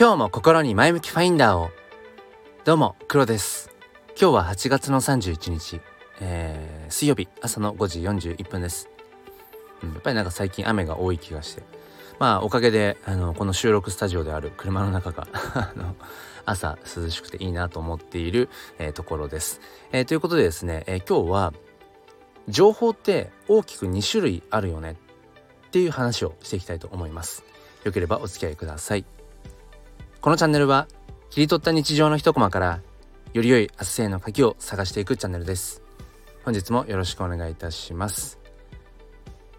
今日も心に前向きファインダーを。どうも黒です。今日は8月の31日、えー、水曜日。朝の5時41分です、うん、やっぱりなんか最近雨が多い気がして。まあおかげであのこの収録スタジオである車の中が あの朝涼しくていいなと思っている、えー、ところです、えー、ということでですね、え今日は情報って大きく2種類あるよねっていう話をしていきたいと思います。よければお付き合いください。このチャンネルは切り取った日常の一コマからより良い明日への鍵を探していくチャンネルです。本日もよろしくお願いいたします。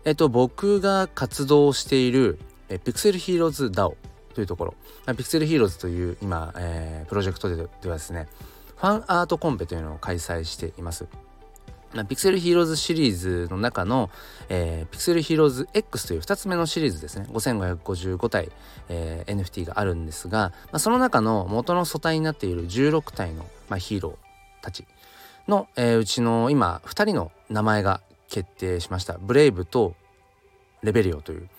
えっと僕が活動しているえピクセルヒーローズ DAO というところ。ピクセルヒーローズという今、えー、プロジェクトでではですねファンアートコンペというのを開催しています。Pixel Heroes シリーズの中の、えー、 Pixel Heroes X という2つ目のシリーズですね。5555体、えー、NFT があるんですが、まあ、その中の元の素体になっている16体の、まあ、ヒーローたちの、えー、うちの今2人の名前が決定しました。ブレイブとレベリオという。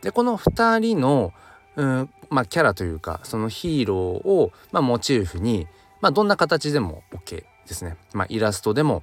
でこの2人の、うんまあ、キャラというかそのヒーローを、まあ、モチーフに、まあ、どんな形でも OK ですね、まあ、イラストでも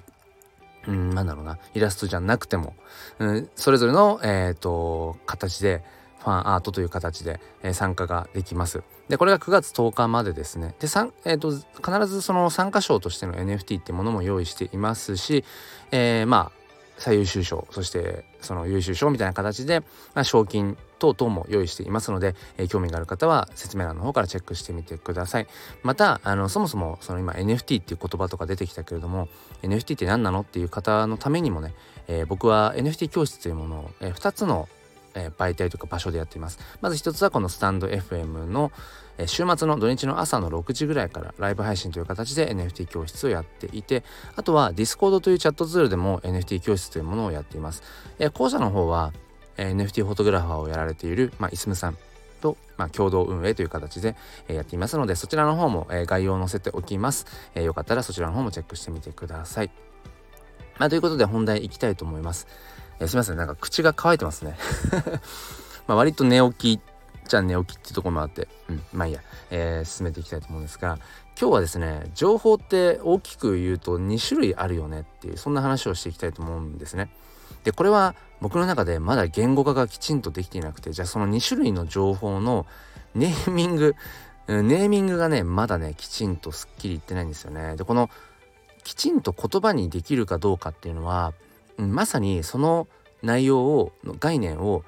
うん、なんだろうな、イラストじゃなくても、うん、それぞれの、えっ、ー、と、形で、ファンアートという形で、えー、参加ができます。で、これが9月10日までですね。で、えーと、必ずその参加賞としての NFT ってものも用意していますし、えー、まあ、最優秀賞そしてその優秀賞みたいな形で、まあ、賞金等々も用意していますので、えー、興味がある方は説明欄の方からチェックしてみてくださいまたあのそもそもその今 NFT っていう言葉とか出てきたけれども NFT って何なのっていう方のためにもね、えー、僕は NFT 教室というものを、えー、2つのえ、媒体とか場所でやっています。まず一つはこのスタンド FM の、え、週末の土日の朝の6時ぐらいからライブ配信という形で NFT 教室をやっていて、あとは Discord というチャットツールでも NFT 教室というものをやっています。えー、後者の方は、え、NFT フォトグラファーをやられている、まあ、イスムさんと、まあ、共同運営という形で、えー、やっていますので、そちらの方も、えー、概要を載せておきます、えー。よかったらそちらの方もチェックしてみてください。まあ、ということで本題いきたいと思います。えー、すみませんなんか口が乾いてますね まあ割と寝起きじゃ寝起きっていうところもあって、うん、まあいいや、えー、進めていきたいと思うんですが今日はですね情報って大きく言うと2種類あるよねっていうそんな話をしていきたいと思うんですね。でこれは僕の中でまだ言語化がきちんとできていなくてじゃあその2種類の情報のネーミングネーミングがねまだねきちんとすっきりいってないんですよね。でこのきちんと言葉にできるかどうかっていうのはまさにその内容をの概念を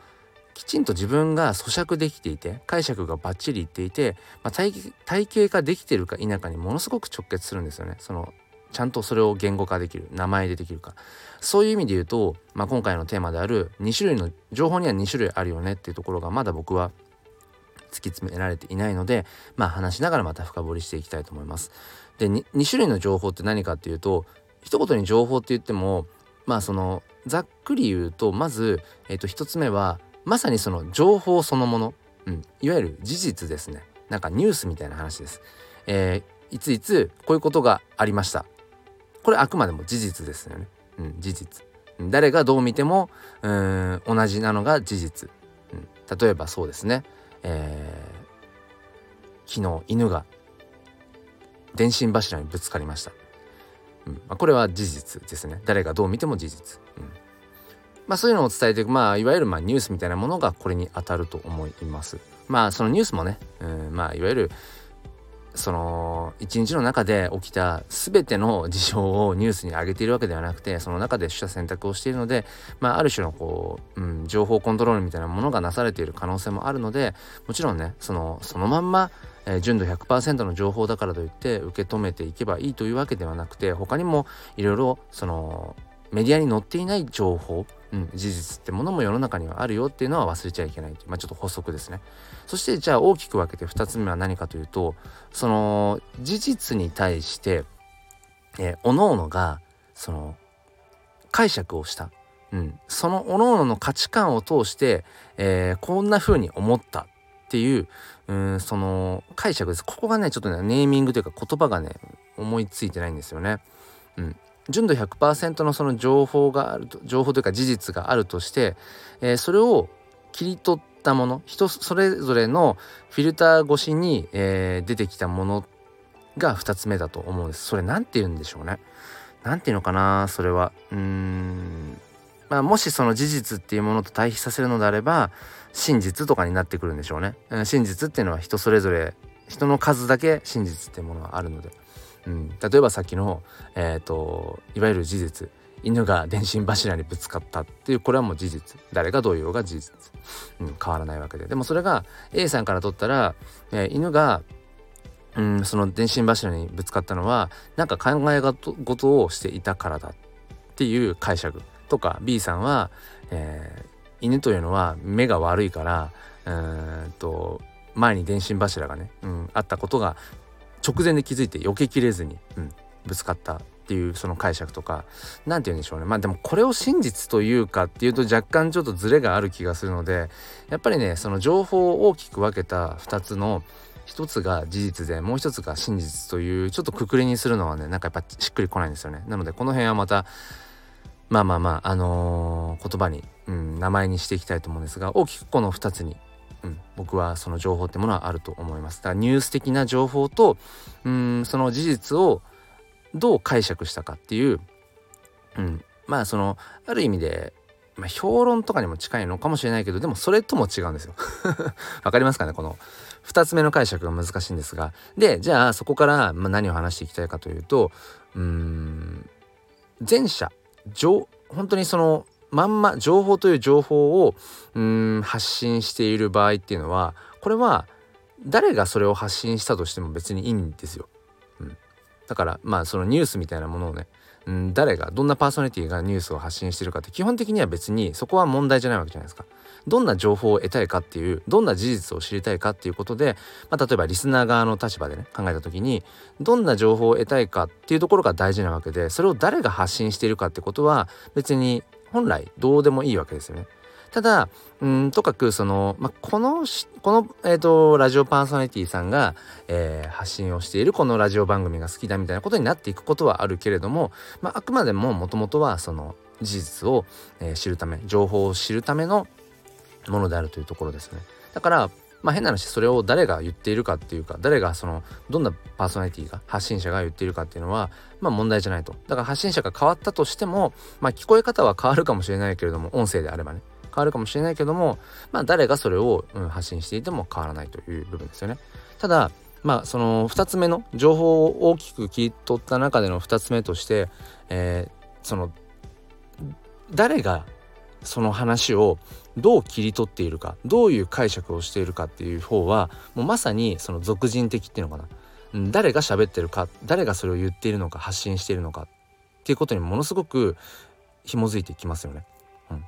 きちんと自分が咀嚼できていて解釈がバッチリいっていて、まあ、体体系化できてるか否かにものすごく直結するんですよね。そのちゃんとそれを言語化できる名前でできるか。そういう意味で言うと、まあ、今回のテーマである2種類の情報には2種類あるよねっていうところがまだ僕は突き詰められていないのでまあ話しながらまた深掘りしていきたいと思います。で 2, 2種類の情報って何かっていうと一言に情報って言ってもまあそのざっくり言うとまず、えー、と1つ目はまさにその情報そのもの、うん、いわゆる事実ですね。なんかニュースみたいな話です。えー、いついつこういうことがありました。これあくまでも事実ですよね、うん、事実。誰がどう見てもうん同じなのが事実、うん、例えばそうですね、えー、昨日犬が電信柱にぶつかりました。うんまあ、これは事実ですね。誰がどう見ても事実、うん。まあ、そういうのを伝えていく、まあ、いわゆるまあニュースみたいなものがこれに当たると思います。まあそのニュースもね、うん、まあいわゆるその一日の中で起きた全ての事象をニュースに上げているわけではなくてその中で取捨選択をしているので、まあ、ある種のこう、うん、情報コントロールみたいなものがなされている可能性もあるのでもちろんねそのそのまんまえー、純度100%の情報だからといって受け止めていけばいいというわけではなくて他にもいろいろそのメディアに載っていない情報、うん、事実ってものも世の中にはあるよっていうのは忘れちゃいけないという、まあ、ちょっと補足ですね。そしてじゃあ大きく分けて2つ目は何かというとその事実に対して、えー、各々がその解釈をした、うん、その各々の価値観を通して、えー、こんな風に思ったっていううんその解釈ですここがねちょっとねネーミングというか言葉がね思いついてないんですよね。うん、純度100%のその情報があると情報というか事実があるとして、えー、それを切り取ったもの人それぞれのフィルター越しに、えー、出てきたものが2つ目だと思うんです。それ何て言うんでしょうね。何て言うのかなそれは。うーん。まあもしその事実っていうものと対比させるのであれば真実とかになってくるんでしょうね。真実っていうのは人それぞれ人の数だけ真実っていうものはあるので、うん、例えばさっきの、えーと、いわゆる事実。犬が電信柱にぶつかったっていうこれはもう事実。誰がどう言おうが事実、うん、変わらないわけで。でもそれが A さんから取ったら、えー、犬がうん、その電信柱にぶつかったのはなんか考え事をしていたからだっていう解釈とか。B さんは、えー、犬というのは目が悪いからうんと前に電信柱がね、うん、あったことが直前で気づいて避けきれずに、うん、ぶつかったっていうその解釈とか何て言うんでしょうね。まあでもこれを真実というかっていうと若干ちょっとズレがある気がするのでやっぱりねその情報を大きく分けた2つの一つが事実でもう一つが真実というちょっとくくりにするのはねなんかやっぱしっくりこないんですよね。なのでこの辺はまたまあまあまああのー、言葉に、うん、名前にしていきたいと思うんですが大きくこの2つにうん、僕はその情報ってものはあると思います。だからニュース的な情報とうんその事実をどう解釈したかっていう、うん、まあそのある意味で、まあ、評論とかにも近いのかもしれないけどでもそれとも違うんですよ。わかりますかねこの2つ目の解釈が難しいんですがでじゃあそこから、まあ、何を話していきたいかというとうん前者上本当にそのまんま情報という情報をうん発信している場合っていうのはこれは誰がそれを発信したとしても別にいいんですよ。うん、だからまあそのニュースみたいなものをねうん、誰がどんなパーソナリティがニュースを発信してるかって基本的には別にそこは問題じゃないわけじゃないですか。どんな情報を得たいかっていうどんな事実を知りたいかっていうことで、まあ、例えばリスナー側の立場でね考えた時にどんな情報を得たいかっていうところが大事なわけでそれを誰が発信しているかってことは別に本来どうでもいいわけですよね。ただうんとかくその、まあ、このこの、えーと、ラジオパーソナリティさんが、えー、発信をしているこのラジオ番組が好きだみたいなことになっていくことはあるけれども、まあ、あくまでももともとはその事実を、えー、知るため情報を知るためのものであるというところですね。だからまあ変な話それを誰が言っているかっていうか誰がそのどんなパーソナリティが発信者が言っているかっていうのはまあ問題じゃないと。だから発信者が変わったとしてもまあ聞こえ方は変わるかもしれないけれども音声であればね。変わるかもしれないけどもまあ誰がそれを、うん、発信していても変わらないという部分ですよね。ただまあその2つ目の情報を大きく切り取った中での2つ目として、えー、その誰がその話をどう切り取っているかどういう解釈をしているかっていう方はもうまさにその俗人的っていうのかな誰が喋ってるか誰がそれを言っているのか発信しているのかっていうことにものすごく紐づいてきますよね。うん、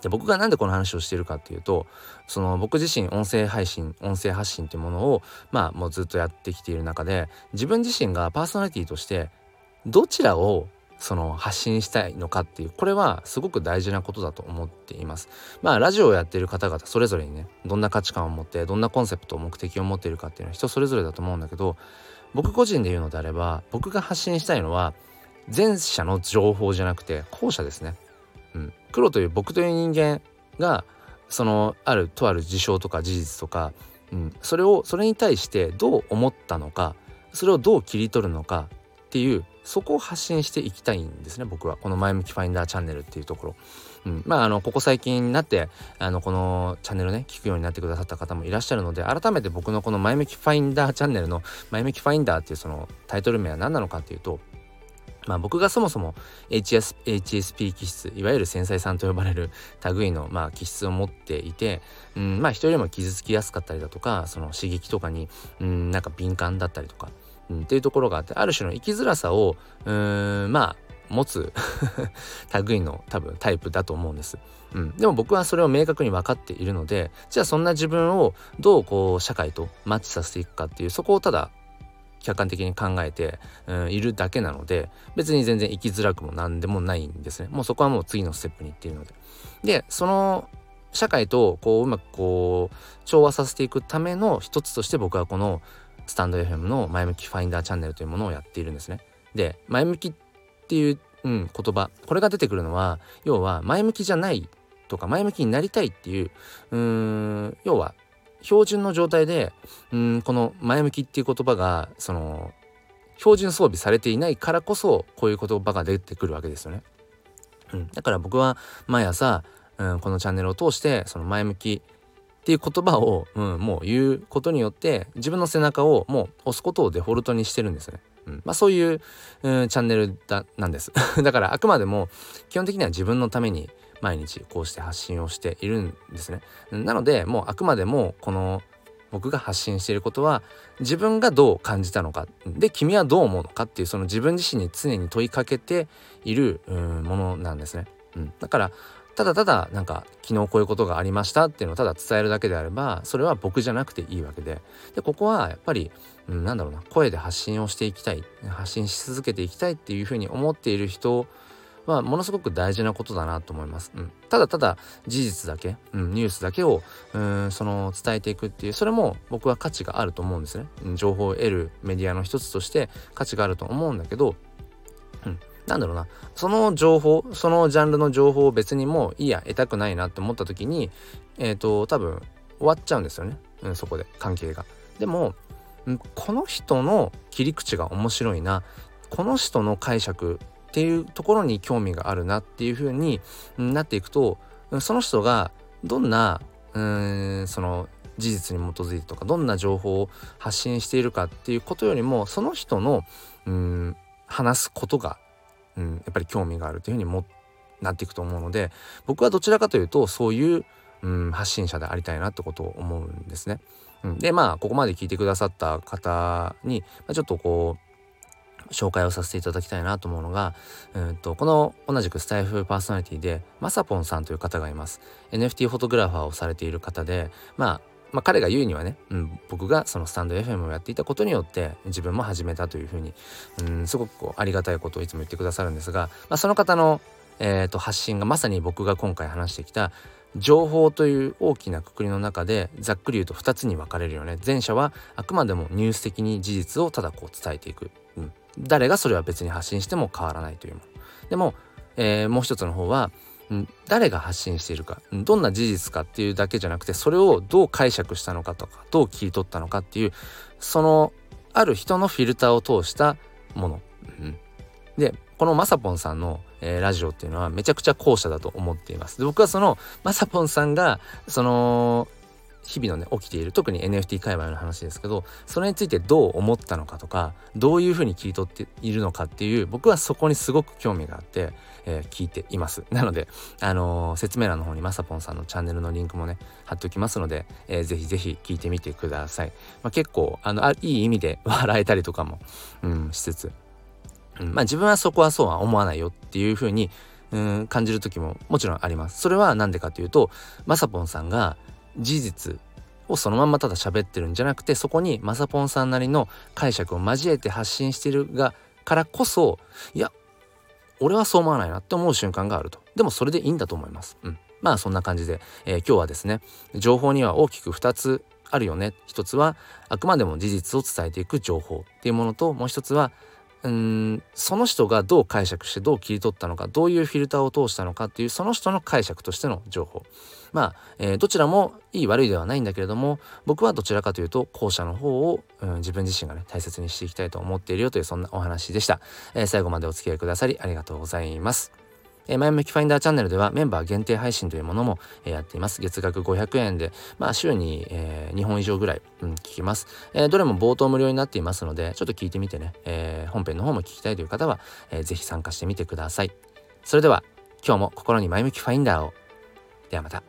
で僕が何でこの話をしてるかっていうとその僕自身音声配信音声発信っていうものをまあもうずっとやってきている中で自分自身がパーソナリティとしてどちらをその発信したいのかっていうこれはすごく大事なことだと思っています。まあラジオをやっている方々それぞれにねどんな価値観を持ってどんなコンセプト目的を持っているかっていうのは人それぞれだと思うんだけど僕個人で言うのであれば僕が発信したいのは前者の情報じゃなくて後者ですね。うん。黒という僕という人間がそのあるとある事象とか事実とか、うん、それをそれに対してどう思ったのかそれをどう切り取るのかっていうそこを発信していきたいんですね僕は。この前向きファインダーチャンネルっていうところ、うん、まああのここ最近になってあのこのチャンネルね聞くようになってくださった方もいらっしゃるので改めて僕のこの前向きファインダーチャンネルの前向きファインダーっていうそのタイトル名は何なのかっていうとまあ、僕がそもそも HS HSP 気質いわゆる繊細さんと呼ばれる類のまあ気質を持っていて、うん、まあ人よりも傷つきやすかったりだとかその刺激とかに、うん、なんか敏感だったりとか。うん、っていうところがあってある種の生きづらさをうーんまあ持つ 類の多分タイプだと思うんです。うん、でも僕はそれを明確に分かっているのでじゃあそんな自分をどうこう社会とマッチさせていくかっていうそこをただ客観的に考えて、うん、いるだけなので別に全然生きづらくも何でもないんですね。もうそこはもう次のステップに行っているので。でその社会とこううまくこう調和させていくための一つとして僕はこのスタンド FM の前向きファインダーチャンネルというものをやっているんですね。で前向きっていう、うん、言葉これが出てくるのは要は前向きじゃないとか前向きになりたいっていううん要は標準の状態でうんこの前向きっていう言葉がその標準装備されていないからこそこういう言葉が出てくるわけですよね。うん、だから僕は毎朝、うん、このチャンネルを通してその前向きっていう言葉を、うん、もう言うことによって自分の背中をもう押すことをデフォルトにしてるんですね。うんまあ、そういう、うん、チャンネルだなんです。だからあくまでも基本的には自分のために毎日こうして発信をしているんですね。なのでもうあくまでもこの僕が発信していることは自分がどう感じたのかで君はどう思うのかっていうその自分自身に常に問いかけているものなんですね。うん、だからただただなんか昨日こういうことがありましたっていうのをただ伝えるだけであればそれは僕じゃなくていいわけででここはやっぱり、うん、なんだろうな声で発信をしていきたい発信し続けていきたいっていうふうに思っている人はものすごく大事なことだなと思います。うん、ただただ事実だけ、うん、ニュースだけをうんその伝えていくっていうそれも僕は価値があると思うんですね。情報を得るメディアの一つとして価値があると思うんだけど、なんだろうな。その情報そのジャンルの情報を別にもういいや得たくないなって思った時にえっ、ー、と多分終わっちゃうんですよね、うん、そこで関係が。でもこの人の切り口が面白いな。この人の解釈っていうところに興味があるなっていう風になっていくとその人がどんなうんその事実に基づいてとかどんな情報を発信しているかっていうことよりもその人のうん話すことが、うん、やっぱり興味があるというふうにもなっていくと思うので僕はどちらかというとそういう、うん、発信者でありたいなってことを思うんですね。うん、でまあここまで聞いてくださった方に、まあ、ちょっとこう紹介をさせていただきたいなと思うのが、うんと、この同じくスタイフパーソナリティで、まさぽんさんという方がいます。NFT フォトグラファーをされている方で、まあ、まあ、彼が言うにはね、うん、僕がそのスタンド FM をやっていたことによって自分も始めたというふうに、うん、すごくこうありがたいことをいつも言ってくださるんですが、まあ、その方の、えーと発信がまさに僕が今回話してきた情報という大きなくくりの中でざっくり言うと2つに分かれるよね。前者はあくまでもニュース的に事実をただこう伝えていく、うん、誰がそれは別に発信しても変わらないというもの。でも、えー、もう一つの方は、誰が発信しているか、どんな事実かっていうだけじゃなくてそれをどう解釈したのかとかどう切り取ったのかっていうそのある人のフィルターを通したもの、うん、でこのまさぽんさんの、えー、ラジオっていうのはめちゃくちゃ後者だと思っています。僕はそのまさぽんさんがその日々のね起きている特に NFT 界隈の話ですけどそれについてどう思ったのかとかどういうふうに切り取っているのかっていう僕はそこにすごく興味があって、えー、聞いています。なので、あのー、説明欄の方にまさぽんさんのチャンネルのリンクもね貼っておきますので、えー、ぜひぜひ聞いてみてください、まあ、結構あのあいい意味で 笑えたりとかも、うん、しつつ、うん、まあ自分はそこはそうは思わないよっていうふうにうん感じる時ももちろんあります。それは何でかというとまさぽんさんが事実をそのまんまただ喋ってるんじゃなくてそこにまさぽんさんなりの解釈を交えて発信してるがからこそいや俺はそう思わないなって思う瞬間があると。でもそれでいいんだと思います。うん。まあそんな感じで、えー、今日はですね情報には大きく2つあるよね。一つはあくまでも事実を伝えていく情報っていうものともう一つはうんその人がどう解釈してどう切り取ったのかどういうフィルターを通したのかっていうその人の解釈としての情報。まあ、えー、どちらもいい悪いではないんだけれども僕はどちらかというと後者の方を、うん、自分自身がね大切にしていきたいと思っているよというそんなお話でした、えー、最後までお付き合いくださりありがとうございます。えー、前向きファインダーチャンネルではメンバー限定配信というものも、えー、やっています。月額500円で、まあ週に、えー、2本以上ぐらい、うん、聞きます、えー。どれも冒頭無料になっていますので、ちょっと聞いてみてね、えー、本編の方も聞きたいという方は、えー、ぜひ参加してみてください。それでは、今日も心に前向きファインダーを。ではまた。